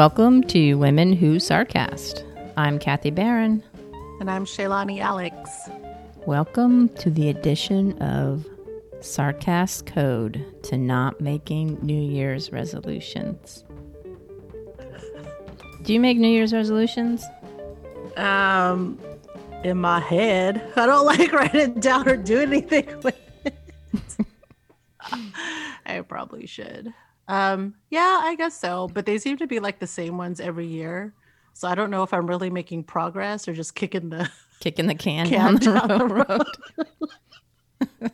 Welcome to Women Who Sarcast. I'm Kathy Barron. And I'm Shaylani Alex. Welcome to the edition of Sarcast Code to not making New Year's resolutions. Do you make New Year's resolutions? Um, in my head, I don't like write it down or do anything with it. I probably should. Um, yeah, I guess so. But they seem to be like the same ones every year. So I don't know if I'm really making progress or just kicking the kicking the can, can down, the, road. the road.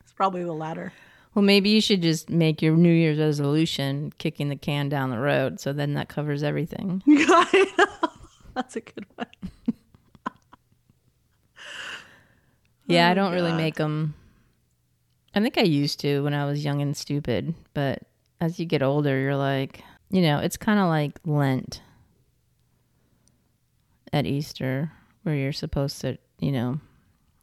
it's probably the latter. Well, maybe you should just make your New Year's resolution kicking the can down the road. So then that covers everything. That's a good one. yeah, oh I don't God. really make them. I think I used to when I was young and stupid, but as you get older, you're like, you know, it's kind of like Lent at Easter, where you're supposed to, you know,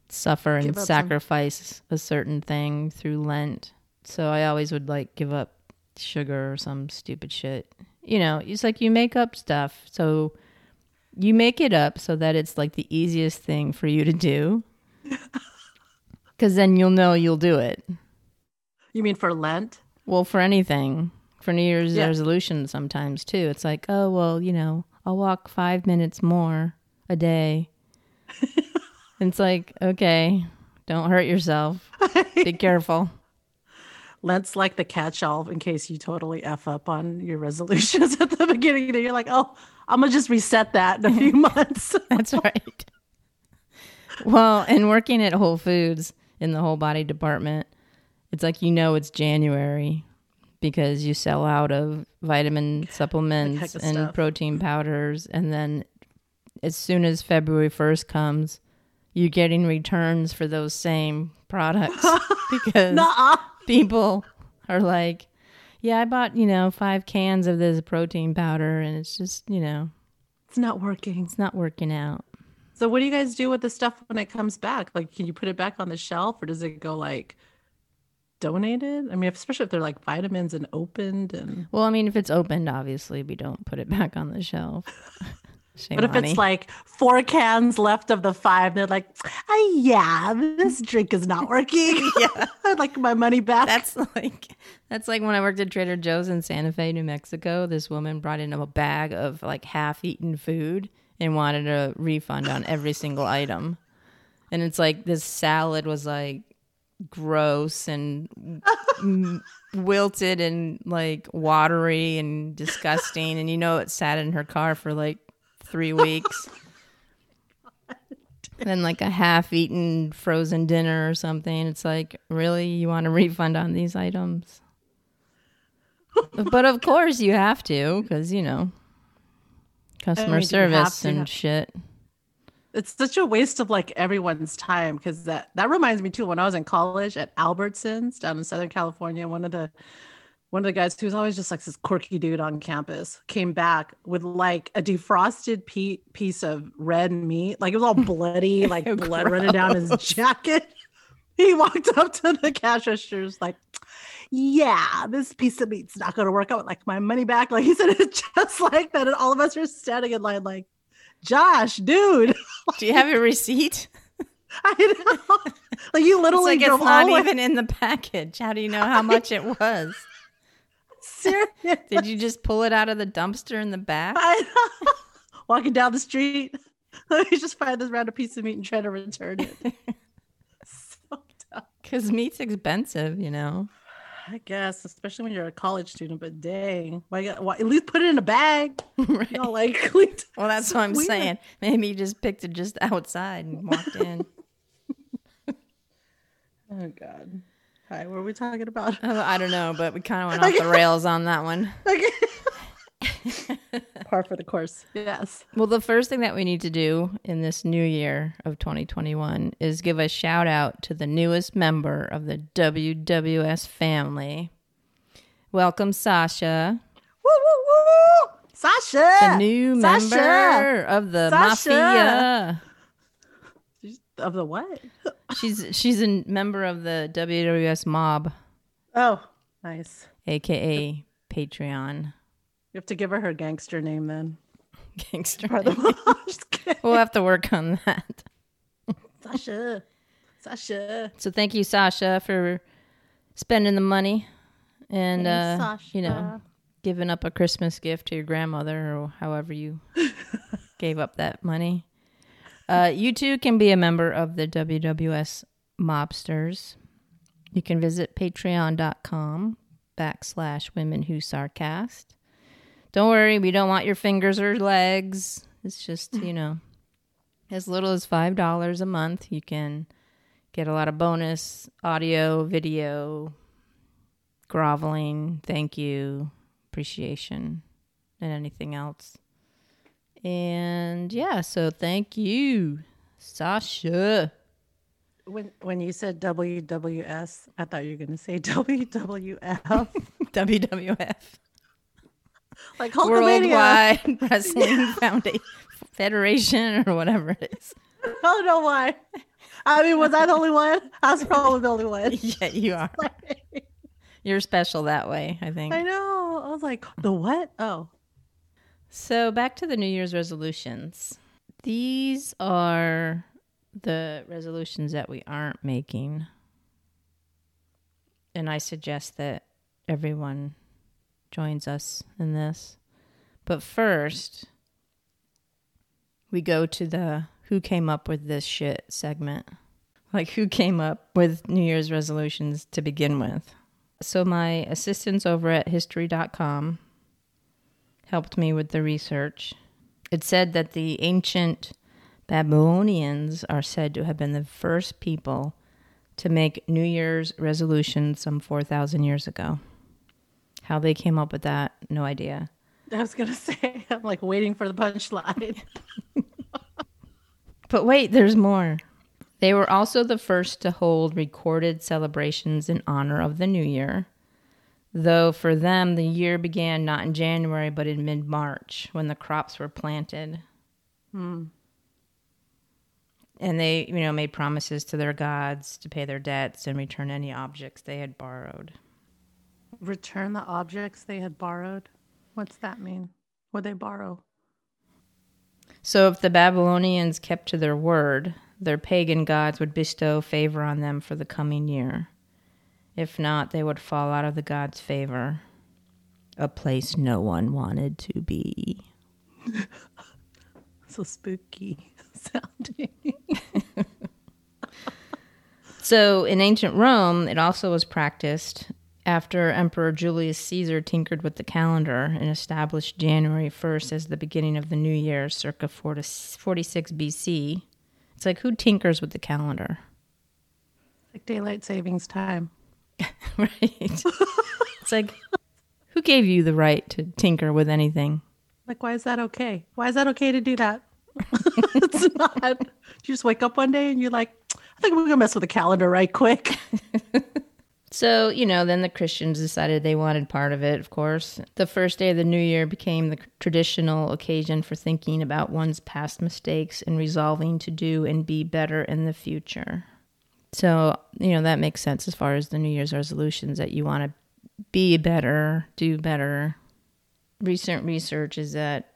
suffer and sacrifice some. a certain thing through Lent. So I always would like give up sugar or some stupid shit. You know, it's like you make up stuff. So you make it up so that it's like the easiest thing for you to do. Because then you'll know you'll do it. You mean for Lent? Well, for anything, for New Year's yeah. resolution sometimes too. It's like, oh, well, you know, I'll walk five minutes more a day. it's like, okay, don't hurt yourself. Be careful. Lent's like the catch all in case you totally F up on your resolutions at the beginning. And You're like, oh, I'm to just reset that in a few months. That's right. Well, and working at Whole Foods in the whole body department, it's like you know it's January because you sell out of vitamin supplements and stuff. protein powders and then as soon as February 1st comes, you're getting returns for those same products because people are like, yeah, I bought, you know, 5 cans of this protein powder and it's just, you know, it's not working. It's not working out. So what do you guys do with the stuff when it comes back? Like can you put it back on the shelf or does it go like donated? I mean, especially if they're like vitamins and opened and. Well, I mean, if it's opened, obviously we don't put it back on the shelf. but if it's like four cans left of the five, they're like, oh, yeah, this drink is not working. yeah, I'd like my money back. That's like that's like when I worked at Trader Joe's in Santa Fe, New Mexico. This woman brought in a bag of like half-eaten food and wanted a refund on every single item. And it's like this salad was like gross and wilted and like watery and disgusting. And you know it sat in her car for like three weeks. And then like a half-eaten frozen dinner or something. It's like really? You want a refund on these items? But of course you have to because you know customer service and shit it's such a waste of like everyone's time because that that reminds me too when i was in college at albertsons down in southern california one of the one of the guys who's always just like this quirky dude on campus came back with like a defrosted pe- piece of red meat like it was all bloody like blood running down his jacket he walked up to the cash registers like yeah, this piece of meat's not going to work out. Like my money back. Like he said it just like that. And all of us were standing in line, like, Josh, dude. Do you have a receipt? I know. Like you literally it's like it's not even in the package. How do you know how much it was? Serious? Did you just pull it out of the dumpster in the back? I know. Walking down the street, let me just find this random piece of meat and try to return it. so dumb. Because meat's expensive, you know. I guess, especially when you're a college student. But dang, why, why at least put it in a bag? right. You know, like, well, that's what I'm weird. saying. Maybe you just picked it just outside and walked in. oh God. Hi, what are we talking about? Oh, I don't know, but we kind of went off the rails on that one. Par for the course. Yes. Well, the first thing that we need to do in this new year of 2021 is give a shout out to the newest member of the WWS family. Welcome, Sasha. Woo, woo, woo! Sasha! The new Sasha. member of the Sasha. mafia. Of the what? she's she's a member of the WWS mob. Oh, nice. AKA Patreon. You have to give her her gangster name then. Gangster. The- We'll have to work on that. Sasha. Sasha. So thank you, Sasha, for spending the money and Thanks, uh, you know giving up a Christmas gift to your grandmother or however you gave up that money. Uh, you too can be a member of the WWS Mobsters. You can visit patreon.com backslash women who sarcast. Don't worry, we don't want your fingers or legs. It's just, you know, as little as $5 a month. You can get a lot of bonus audio, video, groveling, thank you, appreciation, and anything else. And yeah, so thank you, Sasha. When when you said WWS, I thought you were gonna say WWF. WWF. Like Worldwide Wrestling Foundation Federation or whatever it is. I don't know why. I mean, was I the only one? I was probably the only one. Yeah, you are. You're special that way, I think. I know. I was like, the what? Oh, So back to the New Year's resolutions. These are the resolutions that we aren't making. And I suggest that everyone joins us in this. But first, we go to the who came up with this shit segment. Like who came up with New Year's resolutions to begin with. So my assistants over at history.com helped me with the research. It said that the ancient Babylonians are said to have been the first people to make New Year's resolutions some 4,000 years ago. How they came up with that, no idea. I was gonna say, I'm like waiting for the punchline. But wait, there's more. They were also the first to hold recorded celebrations in honor of the new year. Though for them, the year began not in January, but in mid March when the crops were planted. Hmm. And they, you know, made promises to their gods to pay their debts and return any objects they had borrowed. Return the objects they had borrowed. What's that mean? What they borrow? So if the Babylonians kept to their word, their pagan gods would bestow favor on them for the coming year. If not, they would fall out of the gods' favor, a place no one wanted to be. So spooky sounding. So in ancient Rome, it also was practiced after Emperor Julius Caesar tinkered with the calendar and established January 1st as the beginning of the new year, circa 46 BC. It's like, who tinkers with the calendar? like daylight savings time. right? it's like, who gave you the right to tinker with anything? Like, why is that okay? Why is that okay to do that? it's not. You just wake up one day and you're like, I think we're gonna mess with the calendar right quick. So, you know, then the Christians decided they wanted part of it, of course. The first day of the new year became the traditional occasion for thinking about one's past mistakes and resolving to do and be better in the future. So, you know, that makes sense as far as the New Year's resolutions that you want to be better, do better. Recent research is that,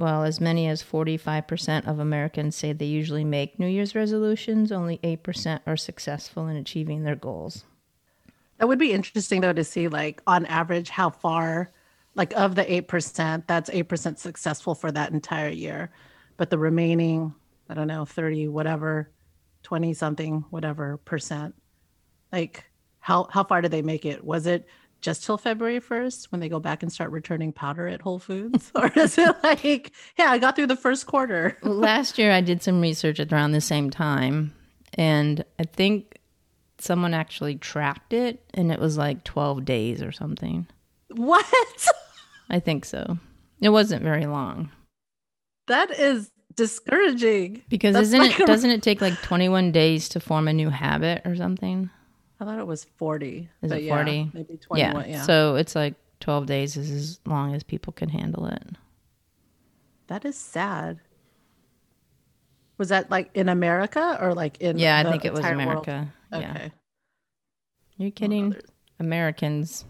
well, as many as 45% of Americans say they usually make New Year's resolutions, only 8% are successful in achieving their goals. That would be interesting though to see like on average how far like of the 8% that's 8% successful for that entire year. But the remaining, I don't know, 30 whatever, 20 something whatever percent. Like how how far did they make it? Was it just till February 1st when they go back and start returning powder at Whole Foods or is it like, yeah, I got through the first quarter. Last year I did some research around the same time, and I think someone actually tracked it, and it was like 12 days or something. What? I think so. It wasn't very long That is discouraging. because That's isn't like it a- doesn't it take like 21 days to form a new habit or something? I thought it was 40. Is it yeah, 40? maybe 21. Yeah. So it's like 12 days is as long as people can handle it. that is sad. Was that like in America or like in Yeah, I think it was entire world? America. Yeah. Okay. You're kidding? Americans.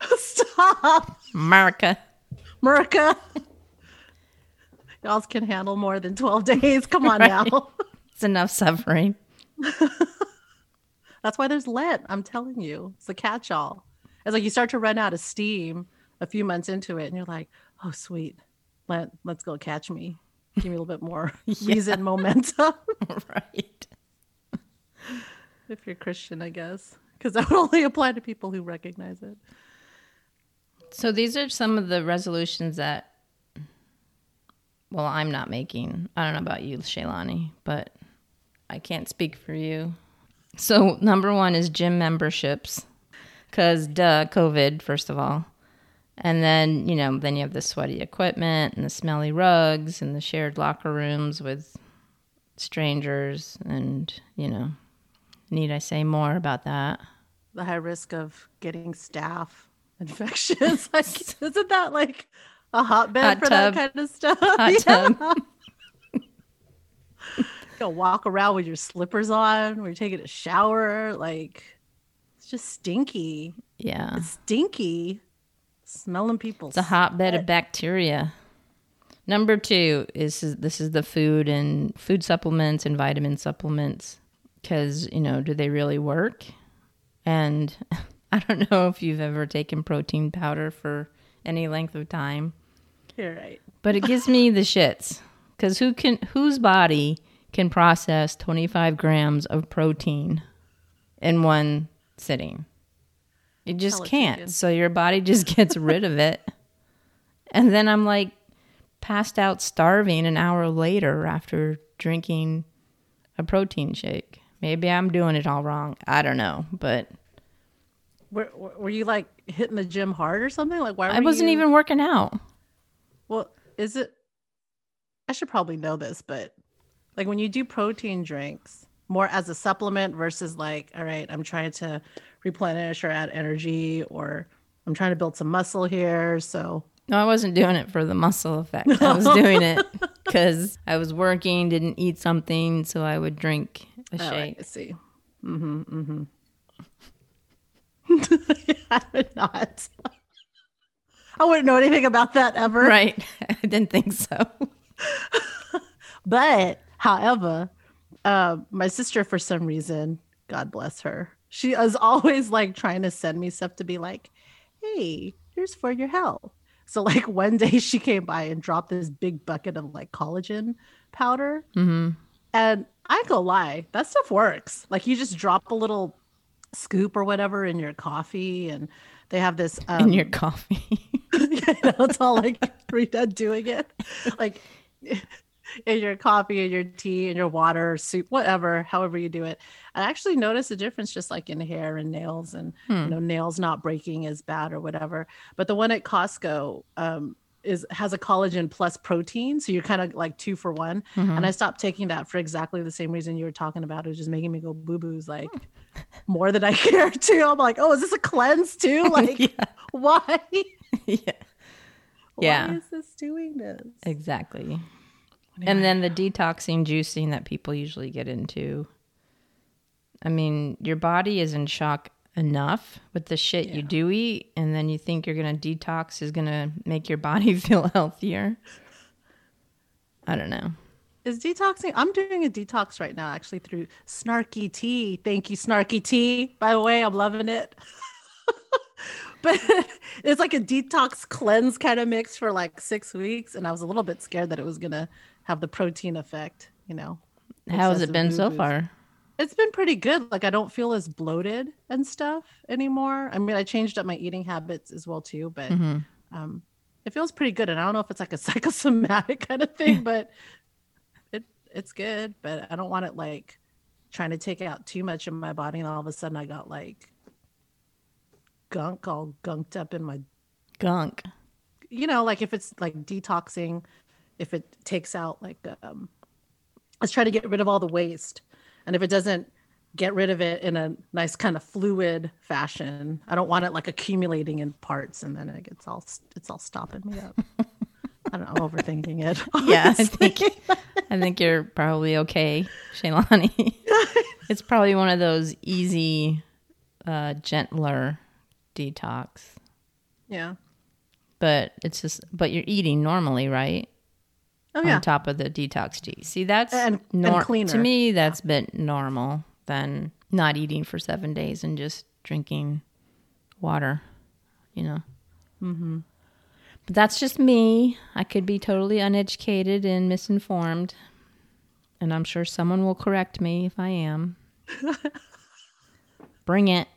Stop. America. America. Y'all can handle more than 12 days. Come on Right. now. It's enough suffering. That's why there's Lent. I'm telling you, it's a catch all. It's like you start to run out of steam a few months into it, and you're like, oh, sweet. Lent, let's go catch me. Give me a little bit more reason, momentum. right. if you're Christian, I guess. Because that would only apply to people who recognize it. So these are some of the resolutions that, well, I'm not making. I don't know about you, Shaylani, but I can't speak for you. So number one is gym memberships, because duh, COVID first of all, and then you know then you have the sweaty equipment and the smelly rugs and the shared locker rooms with strangers, and you know, need I say more about that? The high risk of getting staph infections. like, isn't that like a hotbed Hot for tub. that kind of stuff? Hot Yeah. tub. You walk around with your slippers on when you're taking a shower. Like, it's just stinky. Yeah. It's stinky. Smelling people. It's a hotbed of bacteria. Number two is this is the food and food supplements and vitamin supplements because you know do they really work? And I don't know if you've ever taken protein powder for any length of time, You're right. but it gives me the shits because who can whose body can process 25 grams of protein in one sitting? You just can't. So your body just gets rid of it. And then I'm like passed out starving an hour later after drinking a protein shake. Maybe I'm doing it all wrong. I don't know, but Were, were were you like hitting the gym hard or something? Like, why? I wasn't you- even working out. Well, is it? I should probably know this, but like when you do protein drinks, more as a supplement versus like, all right, I'm trying to replenish or add energy, or I'm trying to build some muscle here. So, No, I wasn't doing it for the muscle effect. I was doing it because I was working, didn't eat something, so I would drink a right, shake. I see. Mm-hmm. Mm-hmm. I would not. I wouldn't know anything about that ever. Right. I didn't think so. But however, uh, my sister, for some reason, God bless her, she is always like trying to send me stuff to be like, "Hey, here's for your health." So like one day she came by and dropped this big bucket of like collagen powder, hmm and I gonna lie, that stuff works. Like you just drop a little scoop or whatever in your coffee, and they have this um, In your coffee. you know, it's all like doing it. Like in your coffee and your tea and your water, soup, whatever, however you do it. I actually noticed a difference just like in hair and nails and you hmm. know, nails not breaking as bad or whatever. But the one at Costco um is has a collagen plus protein. So you're kind of like two for one. And mm-hmm. I stopped taking that for exactly the same reason you were talking about. It was just making me go boo-boos like hmm. more than I care to. I'm like, oh, is this a cleanse too? Like yeah. why? yeah. Why Yeah. is this doing this? Exactly. And then the detoxing juicing that people usually get into. I mean, your body is in shock enough with the shit you do eat, and then you think you're going to detox is going to make your body feel healthier. I don't know. Is detoxing? I'm doing a detox right now, actually through Snarky Tea. Thank you, Snarky Tea. By the way, I'm loving it. but it's like a detox cleanse kind of mix for like six weeks, and I was a little bit scared that it was gonna have the protein effect. You know, How has it been so boo-boos. far? it's been pretty good. Like I don't feel as bloated and stuff anymore. I mean, I changed up my eating habits as well too, but Mhm. um, it feels pretty good. And I don't know if it's like a psychosomatic kind of thing, but it it's good. But I don't want it like trying to take out too much of my body, and all of a sudden I got like gunk all gunked up in my, Gunk. you know, like if it's like detoxing, if it takes out like um, let's try to get rid of all the waste, and if it doesn't get rid of it in a nice kind of fluid fashion. I don't want it like accumulating in parts and then it gets all it's all stopping me up. I don't know, I'm overthinking it. Yeah, I think I think you're probably okay, Shaylani. it's probably one of those easy, uh, gentler detox. yeah. but it's just but you're eating normally, right? Oh yeah. On top of the detox tea. See, that's And- and nor- cleaner. To me, that's a bit normal than not eating for seven days and just drinking water. You know. Mm-hmm. But that's just me. I could be totally uneducated and misinformed, and I'm sure someone will correct me if I am. Bring it.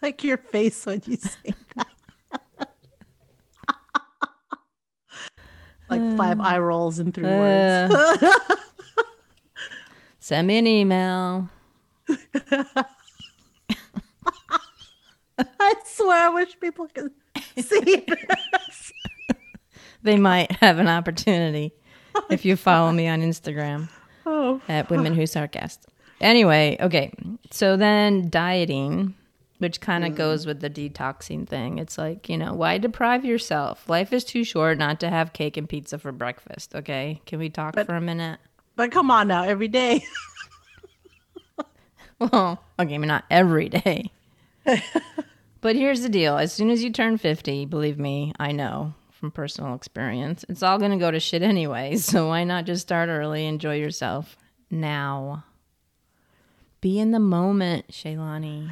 like your face when you say that. Like five eye rolls in three words. Send me an email. I swear, I wish people could see this. They might have an opportunity if you follow me on Instagram Oh, at Women Who Sarcast. Anyway, okay. So then dieting, which kind of mm-hmm. goes with the detoxing thing. It's like, you know, why deprive yourself? Life is too short not to have cake and pizza for breakfast, okay? Can we talk for a minute? but come on now, every day. Well, okay, but not every day. but here's the deal. As soon as you turn 50, believe me, I know from personal experience, it's all going to go to shit anyway. So why not just start early, enjoy yourself now? Be in the moment, Shaylani.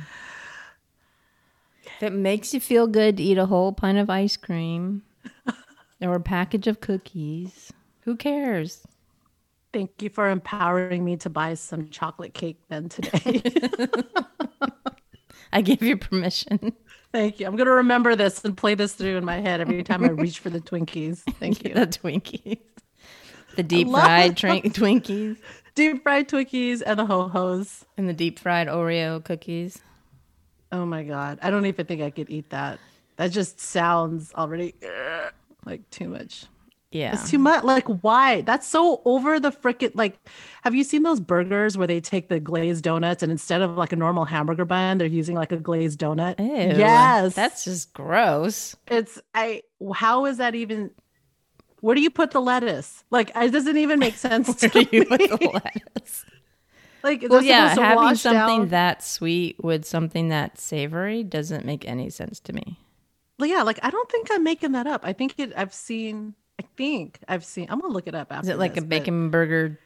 If it makes you feel good to eat a whole pint of ice cream or a package of cookies, who cares? Thank you for empowering me to buy some chocolate cake then today. I give you permission. Thank you. I'm going to remember this and play this through in my head every time I reach for the Twinkies. Thank you. the Twinkies. The deep fried. Twinkies Deep fried Twinkies and the ho hos. and the deep fried Oreo cookies. Oh my God. I don't even think I could eat that. That just sounds already like too much. Yeah. It's too much. Like, why? That's so over the frickin' like. Have you seen those burgers where they take the glazed donuts and instead of like a normal hamburger bun, they're using like a glazed donut? Ew, Yes, That's just gross. it's. I. How is that even? Where do you put the lettuce? Like, it doesn't even make sense to do you me. put the lettuce? Like, well, yeah, having something down? that sweet with something that savory doesn't make any sense to me. Well, yeah, like I don't think I'm making that up. I think it. I've seen. I think I've seen. I'm gonna look it up after. Is it like this, a but bacon burger,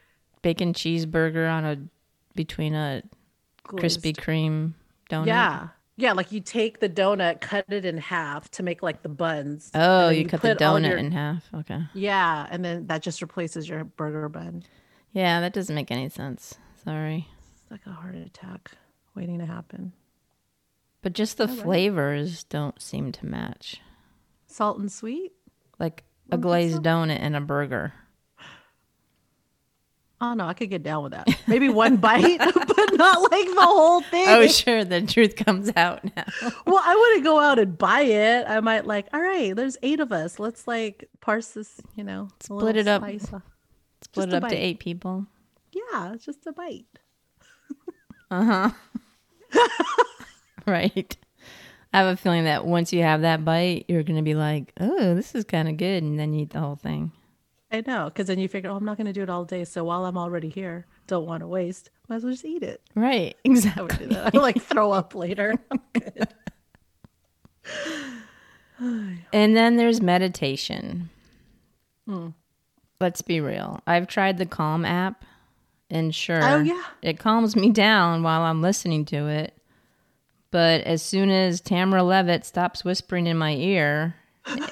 bacon cheeseburger on a between a Krispy glazed. Kreme donut? Yeah. Yeah, like you take the donut, cut it in half to make like the buns. Oh, then you cut the donut your- in half. Okay. Yeah, and then that just replaces your burger bun. Yeah, that doesn't make any sense. Sorry. It's like a heart attack waiting to happen. But just the flavors don't seem to match. Salt and sweet? Like a glazed donut and a burger. Oh no, I could get down with that. Maybe one bite, but not like the whole thing. Oh, sure. The truth comes out now. Well, I wouldn't go out and buy it. I might like, all right, there's eight of us. Let's like parse this, you know, Split it up. Split Just it up to eight people. Yeah, it's just a bite. Uh huh. right. I have a feeling that once you have that bite, you're going to be like, oh, this is kind of good. And then you eat the whole thing. I know, because then you figure, oh, I'm not going to do it all day. So while I'm already here, don't want to waste. Might as well just eat it. Right. Exactly. I would like throw up later. And then there's meditation. Hmm. Let's be real. I've tried the Calm app, and sure, Oh, yeah. it calms me down while I'm listening to it. But as soon as Tamara Levitt stops whispering in my ear,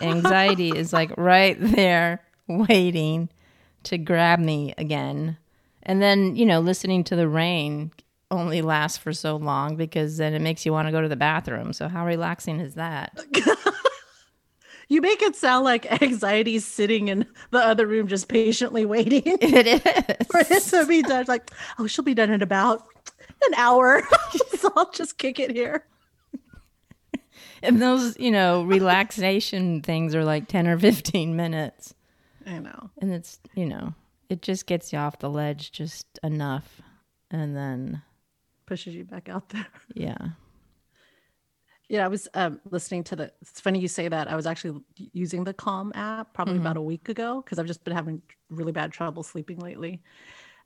anxiety is like right there waiting to grab me again. And then, you know, listening to the rain only lasts for so long because then it makes you want to go to the bathroom. So, how relaxing is that? you make it sound like anxiety's sitting in the other room just patiently waiting It is. for it to be done. Like, oh, she'll be done in about an hour. so I'll just kick it here. And those, you know, relaxation things are like 10 or 15 minutes. I know. And it's, you know, it just gets you off the ledge just enough. And then, Pushes you back out there. yeah. Yeah, I was um, listening to the. It's funny you say that. I was actually using the Calm app probably about a week ago because I've just been having really bad trouble sleeping lately.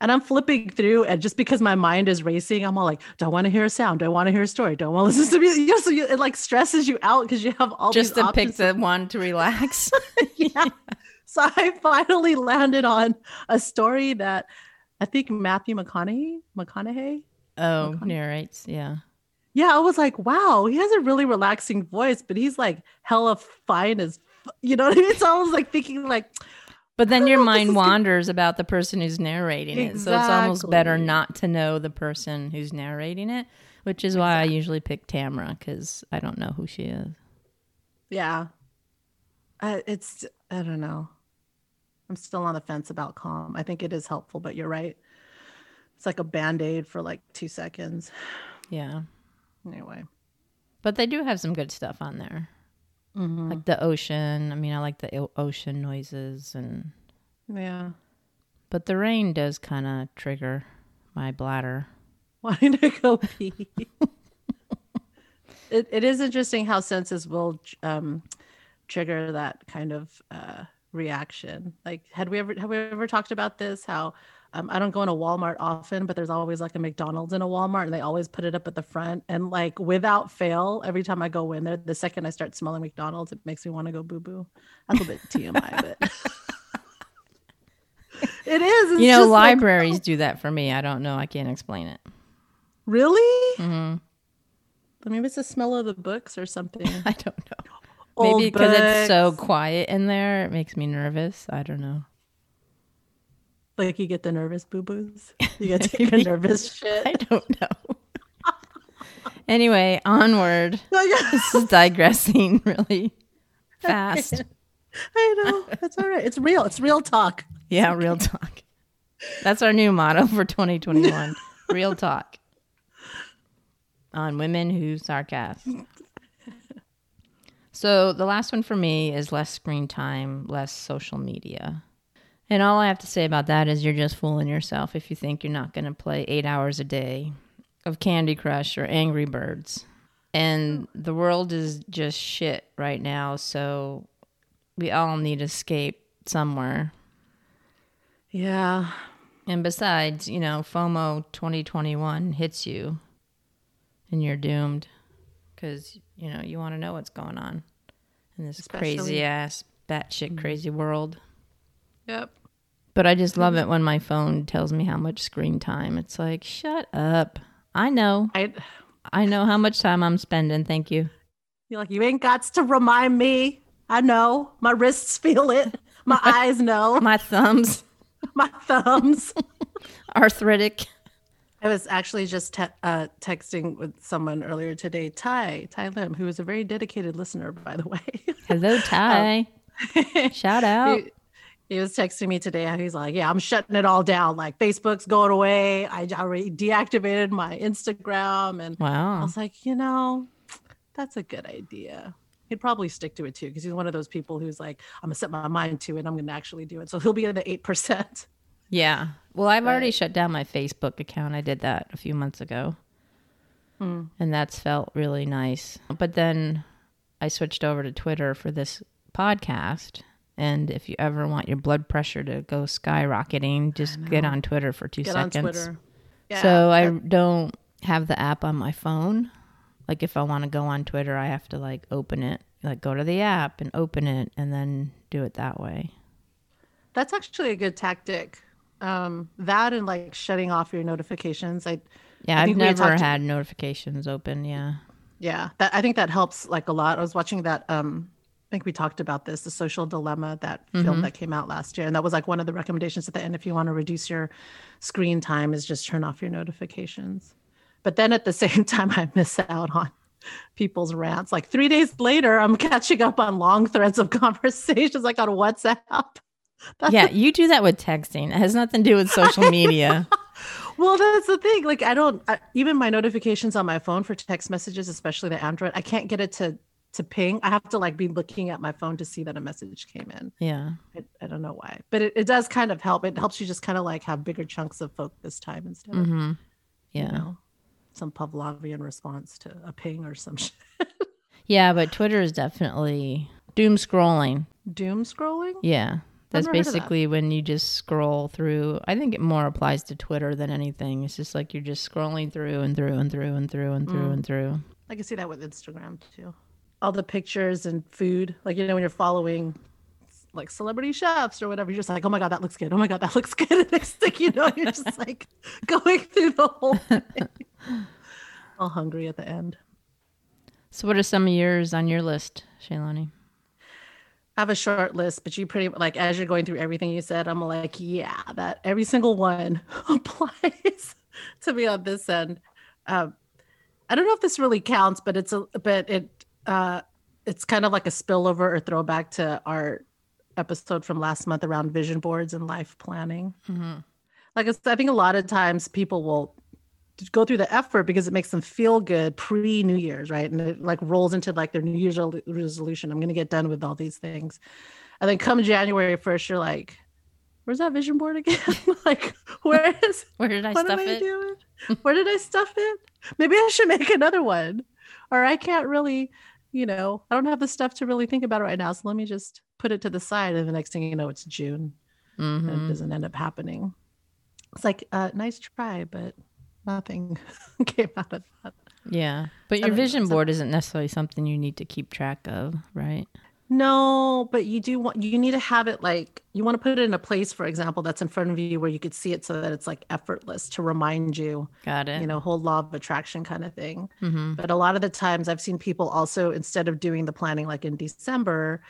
and I'm flipping through, and just because my mind is racing, I'm all like, "Don't want to hear a sound? Don't want to hear a story? Don't want to listen to music?" You know, so you, it like stresses you out because you have all Just these to pick the one to relax. yeah. So I finally landed on a story that I think Matthew McConaughey, McConaughey. oh, narrates. Yeah. Yeah, I was like, wow, he has a really relaxing voice, but he's like hella fine as, f- you know what I mean? So I was like thinking, like, But then your know if this mind good- wanders about the person who's narrating it. So it's almost better not to know the person who's narrating it, which is why I usually pick Tamra because I don't know who she is. yeah, uh, it's, I don't know. I'm still on the fence about calm. I think it is helpful, but you're right. It's like a band aid for like two seconds. Yeah. Anyway. But they do have some good stuff on there. Mhm. Like the ocean. I mean, I like the ocean noises and Yeah. but the rain does kind of trigger my bladder. wanting to go pee. it, it is interesting how senses will um, trigger that kind of uh, reaction. Like, had we ever have we ever talked about this? How um, I don't go in a Walmart often, but there's always like a McDonald's in a Walmart, and they always put it up at the front. And like without fail, every time I go in there, the second I start smelling McDonald's, it makes me want to go boo boo. That's a bit TMI, but it is. You know, just like, libraries do that for me. I don't know. I can't explain it. really. hmm Maybe it's the smell of the books or something. I don't know. Old Maybe because it's so quiet in there, it makes me nervous. I don't know. Like you get the nervous boo boos. You get to the nervous shit. I don't know. anyway, onward. Oh, I This is digressing really fast. I know. That's all right. It's real. It's real talk. Yeah, real talk. That's our new motto for 2021. real talk. On women who sarcast. So the last one for me is less screen time, less social media. And all I have to say about that is you're just fooling yourself if you think you're not going to play eight hours a day of Candy Crush or Angry Birds. And the world is just shit right now. So we all need escape somewhere. Yeah. And besides, you know, FOMO 2021 hits you and you're doomed because, you know, you want to know what's going on in this Especially- crazy ass, batshit mm. crazy world. Yep. But I just love it when my phone tells me how much screen time. It's like, shut up. I know. I I know how much time I'm spending. Thank you. you're like, you ain't got to remind me. I know. My wrists feel it. My eyes know. My thumbs, My thumbs. arthritic. I was actually just te- uh, texting with someone earlier today, Ty, Ty Lim, who is a very dedicated listener, by the way. Hello, Ty. Shout out. he, he was texting me today. He's like, "Yeah, I'm shutting it all down. Like Facebook's going away. I already deactivated my Instagram." And wow, I was like, you know, that's a good idea. He'd probably stick to it too, because he's one of those people who's like, "I'm gonna set my mind to it. I'm gonna actually do it." So he'll be in the eight percent. Yeah. Well, I've already shut down my Facebook account. I did that a few months ago. Hmm. And that's felt really nice. But then I switched over to Twitter for this podcast. And if you ever want your blood pressure to go skyrocketing, just get on Twitter for two Get seconds. on Twitter. Yeah, so I that- don't have the app on my phone. Like if I want to go on Twitter, I have to like open it, like go to the app and open it and then do it that way. that's actually a good tactic. Um, that and like shutting off your notifications. I Yeah, I I've think we had never talked- had notifications open. Yeah. Yeah, that I think that helps like a lot. I was watching that um think we talked about this, the social dilemma, that mm-hmm. film that came out last year. And that was like one of the recommendations at the end if you want to reduce your screen time is just turn off your notifications. But then at the same time I miss out on people's rants. Like three days later, I'm catching up on long threads of conversations like on WhatsApp. That's Yeah, you do that with texting. It has nothing to do with social media. Well, that's the thing. Like, I don't I, even my notifications on my phone for text messages, especially the Android. I can't get it to to ping. I have to like be looking at my phone to see that a message came in. yeah. I, I don't know why, but it, it does kind of help. It helps you just kind of like have bigger chunks of focus time instead of hmm you Yeah. know some Pavlovian response to a ping or some shit. Yeah, but Twitter is definitely doom scrolling. doom scrolling. Yeah. That's of that. basically when you just scroll through. I think it more applies to Twitter than anything. It's just like you're just scrolling through and through and through and through and Mm. through and through. I can see that with Instagram too. All the pictures and food, like you know, when you're following like celebrity chefs or whatever, you're just like, oh my god, that looks good. Oh my god, that looks good. And next thing you know, you're just like going through the whole thing, all hungry at the end. So, what are some of yours on your list, Shaylani? I have a short list, but you pretty like as you're going through everything you said, I'm like, yeah, that every single one applies to me on this end. Um, I don't know if this really counts, but it's a but it uh, it's kind of like a spillover or throwback to our episode from last month around vision boards and life planning. Like I said, I think a lot of times people will go through the effort because it makes them feel good pre New Year's, right? And it like rolls into like their New Year's resolution. I'm going to get done with all these things. And then come January 1st, you're like, where's that vision board again? like, where is Where did I what stuff am I it? doing? Where did I stuff it? Maybe I should make another one. Or I can't really, you know, I don't have the stuff to really think about it right now. So let me just put it to the side. And the next thing you know, it's June and it Mhm. doesn't end up happening. It's like, uh, nice try, but nothing came out of that. Yeah, but your vision some- board isn't necessarily something you need to keep track of, right? No, but you do want you need to have it like you want to put it in a place, for example, that's in front of you where you could see it so that it's like effortless to remind you, Got it. you know, whole law of attraction kind of thing. hmm But a lot of the times I've seen people also instead of doing the planning like in December,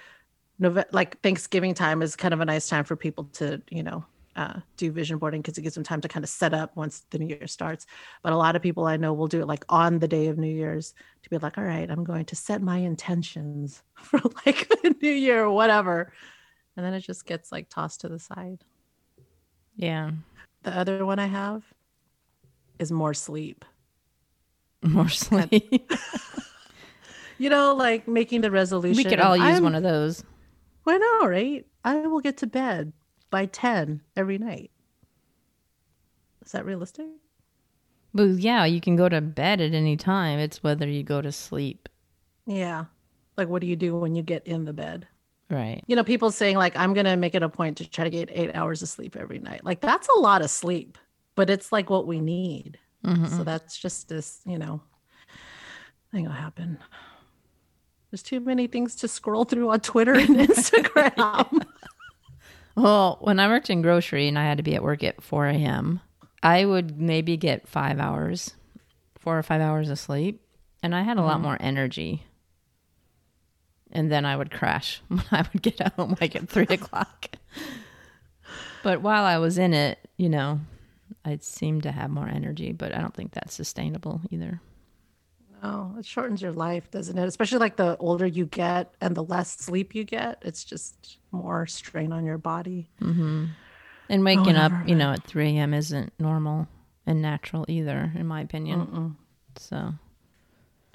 November, like Thanksgiving time is kind of a nice time for people to, you know, uh, do vision boarding because it gives them time to kind of set up once the new year starts. But a lot of people I know will do it like on the day of New Year's to be like, all right, I'm going to set my intentions for like the new year or whatever. And then it just gets like tossed to the side. Yeah, The other one I have is more sleep. more sleep. You know, like making the resolution. we could all use I'm- one of those. Why not, right? I will get to bed by 10 every night. Is that realistic? Well, yeah, you can go to bed at any time. It's whether you go to sleep, Yeah. Like, what do you do when you get in the bed? right? You know, people saying, like, I'm going to make it a point to try to get eight hours of sleep every night. Like, that's a lot of sleep, but it's like what we need. Mhm. So that's just this, you know, thing will happen. There's too many things to scroll through on Twitter and Instagram. Well, when I worked in grocery and I had to be at work at 4 a.m., I would maybe get five hours, four or five hours of sleep, and I had a lot mm-hmm. more energy. And then I would crash when I would get home like at three o'clock. But while I was in it, you know, I seemed to have more energy, but I don't think that's sustainable either. Oh, it shortens your life, doesn't it? Especially like the older you get and the less sleep you get, it's just more strain on your body. Mm-hmm. And oh, waking up, you know, at 3 a.m. isn't normal and natural either, in my opinion. So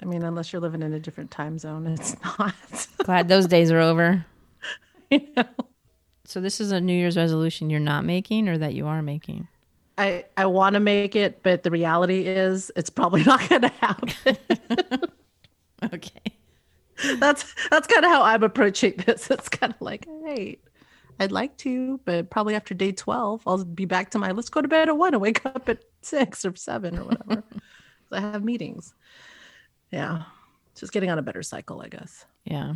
I mean, unless you're living in a different time zone, it's not. glad those days are over. you know? So this is a New Year's resolution you're not making or that you are making? I I want to make it, but the reality is it's probably not going to happen. Okay. that's that's kind of how I'm approaching this. It's kind of like, hey, I'd like to, but probably after day 12, I'll be back to my let's go to bed at one and wake up at six or seven or whatever. I have meetings. Yeah. Just getting on a better cycle, I guess. Yeah.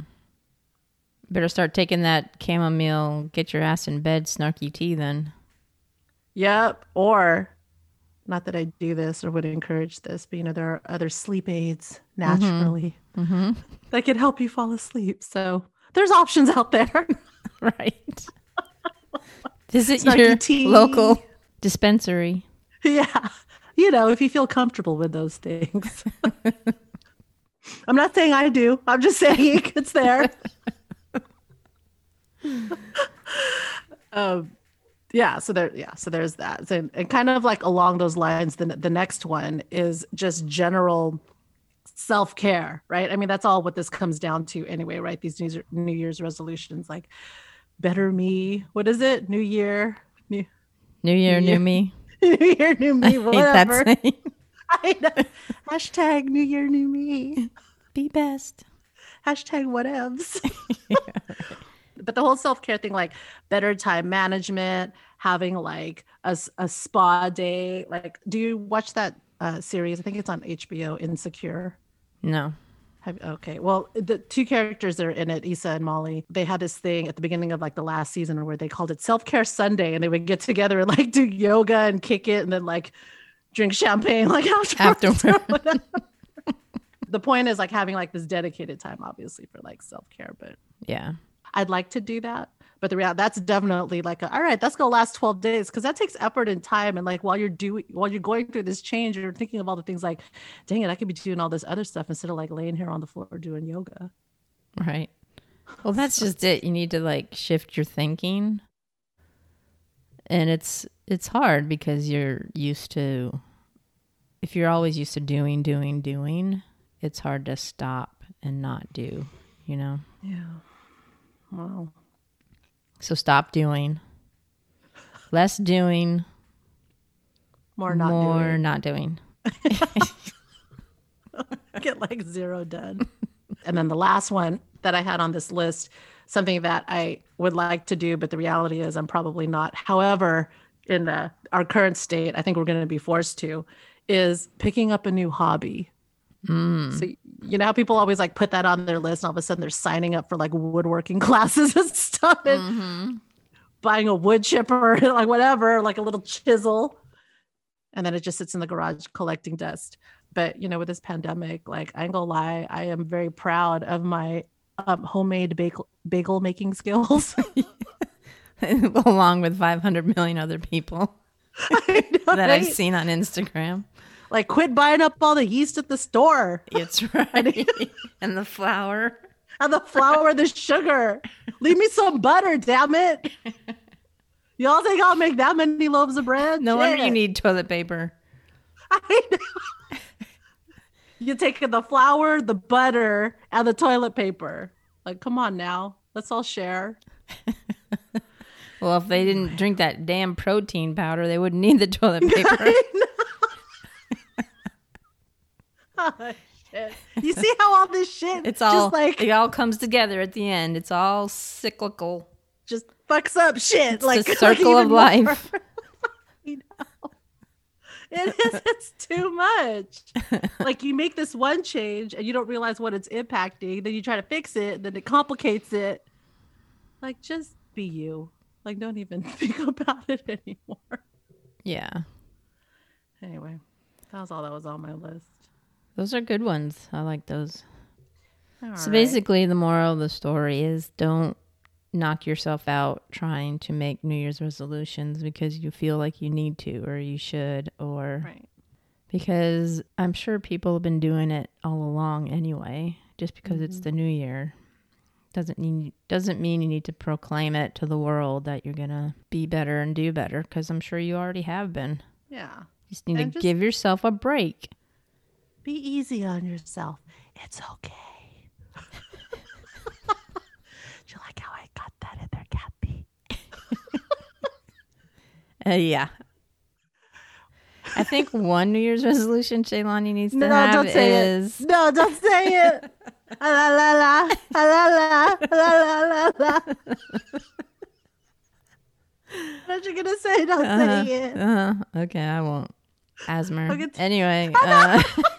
Better start taking that chamomile, get your ass in bed, snarky tea then. Yep. Or not that I do this or would encourage this, but you know, there are other sleep aids naturally that can help you fall asleep. So there's options out there. Right. Visit Snarky your tea. local dispensary. yeah. You know, if you feel comfortable with those things. I'm not saying I do. I'm just saying it's there. um yeah, so there yeah, so there's that. So, and kind of like along those lines, the the next one is just general self-care, right? I mean, that's all what this comes down to anyway, right? These New Year's, New Year's resolutions like better me. What is it? New year. New New year, Yeah. new me. New year, new me, whatever. saying. I know. Hashtag new year, new me. Be best. Hashtag whatevs. But the whole self care thing, like better time management, having like a, a spa day. Like, do you watch that uh, series? I think it's on HBO, Insecure. No. Have, okay. Well, the two characters that are in it, Issa and Molly, they had this thing at the beginning of like the last season where they called it self care Sunday, and they would get together and like do yoga and kick it, and then like drink champagne like afterwards. or Afterward. whatever. the point is like having like this dedicated time, obviously, for like self care. But Yeah. I'd like to do that. But the reality that's definitely like a, all right, that's gonna last 12 days because that takes effort and time. And like while you're doing while you're going through this change, you're thinking of all the things like, dang it, I could be doing all this other stuff instead of like laying here on the floor doing yoga. Right. Well, that's just it. You need to like shift your thinking. And it's it's hard because you're used to if you're always used to doing doing doing, it's hard to stop and not do, you know. Yeah. Wow. So stop doing. Less doing, More not more doing. not doing. Get like zero done. and then the last one that I had on this list, something that I would like to do, but the reality is I'm probably not. However, in the, our current state, I think we're going to be forced to, is picking up a new hobby. So you know how people always like put that on their list, and all of a sudden they're signing up for like woodworking classes and stuff, and buying a wood chipper, like whatever, like a little chisel, and then it just sits in the garage collecting dust. But you know, with this pandemic, like I ain't gonna lie, I am very proud of my um, homemade bagel bagel making skills. Along with 500 million other people know, that I've seen on Instagram. Like, quit buying up all the yeast at the store It's right. and the flour. and the flour, the sugar. Leave me some butter, damn it. Y'all think I'll make that many loaves of bread? No wonder you need toilet paper. I know. You're taking the flour, the butter, and the toilet paper. Like, come on now. Let's all share. Well, if they didn't drink that damn protein powder, they wouldn't need the toilet paper. I know. Oh, shit. You see how all this shit It's all just like it all comes together at the end. It's all cyclical. just fucks up shit. It's like the circle even of life. I know. It is. It's too much. like you make this one change and you don't realize what it's impacting. Then you try to fix it. Then it complicates it. Like just be you. Like don't even think about it anymore. Yeah. Anyway, that was all that was on my list. Those are good ones. I like those. All so right. basically the moral of the story is don't knock yourself out trying to make New Year's resolutions because you feel like you need to or you should or right. because I'm sure people have been doing it all along anyway. Just because it's mm-hmm. the new year doesn't mean doesn't mean you need to proclaim it to the world that you're gonna be better and do better. Because I'm sure you already have been. Yeah. You just need And to just- give yourself a break. Be easy on yourself. It's okay. Do you like how I got that in there, Kathy? Uh, yeah. I think one New Year's resolution Shaylani needs to. No, have don't say is it. No, don't say it. Ah, la la la, ah, la la, la la la la. What you gonna say? Don't uh, say it. uh, okay, I won't. Asthma. T- Anyway, uh,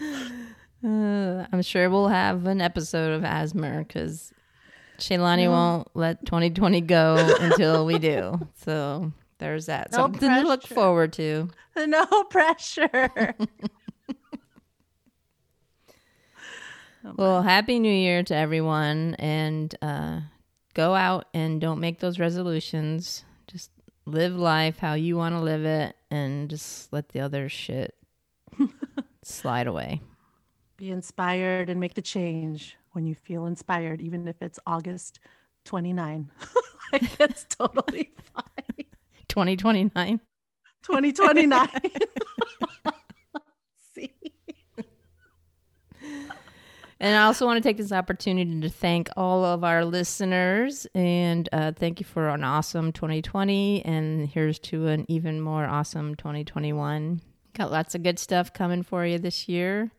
uh, I'm sure we'll have an episode of asthma because Shaylani won't let 2020 go until we do. So there's that. No Something to look forward to. No pressure. Well, happy New Year to everyone, and uh, go out and don't make those resolutions. Just live life how you want to live it, and just let the other shit slide away. Be inspired and make the change when you feel inspired, even if it's August 29. like it's totally fine. 2029. 2029. See? And I also want to take this opportunity to thank all of our listeners and uh, thank you for an awesome 2020. And here's to an even more awesome 2021. Got lots of good stuff coming for you this year.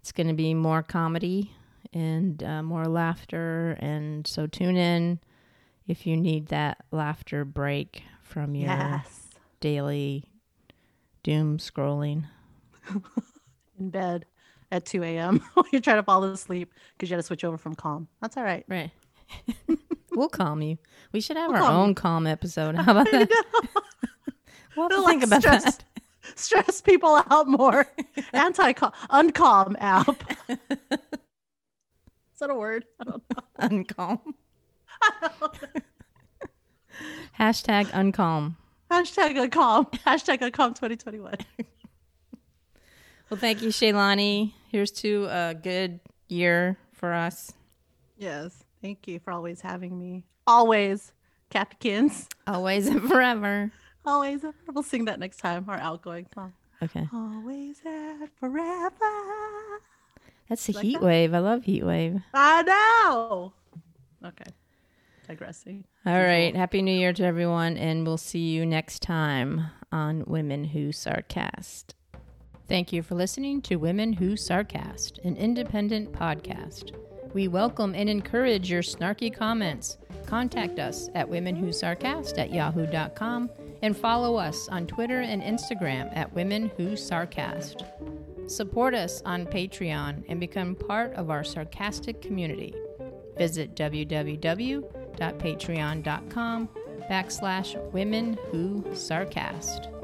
It's going to be more comedy and uh, more laughter. And so tune in if you need that laughter break from your Yes. daily doom scrolling. In bed at 2 a.m. while you're trying to fall asleep because you had to switch over from calm. That's all right. Right. we'll calm you. We should have We'll our own calm episode. How about that? we'll have to It'll, think like, about stress- that. Stress people out more. Anti uncalm app. Is that a word? I don't know. Uncalm. Hashtag uncalm. Hashtag uncalm. Hashtag uncalm 2021. Well, thank you, Shaylani. Here's to a good year for us. Yes. Thank you for always having me. Always. Capkins. Always and forever. Always. We'll sing that next time. Our outgoing song. Okay. Always and forever. That's the Like heat that? wave. I love heat wave. I know. Okay. Digressing. All right. Happy New Year to everyone, and we'll see you next time on Women Who Sarcast. Thank you for listening to Women Who Sarcast, an independent podcast. We welcome and encourage your snarky comments. Contact us at womenwhosarcast at yahoo.com and follow us on Twitter and Instagram at Women Who Sarcast. Support us on Patreon and become part of our sarcastic community. Visit www.patreon.com backslash women who sarcast.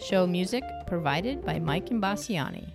Show music provided by Mike Imbassiani.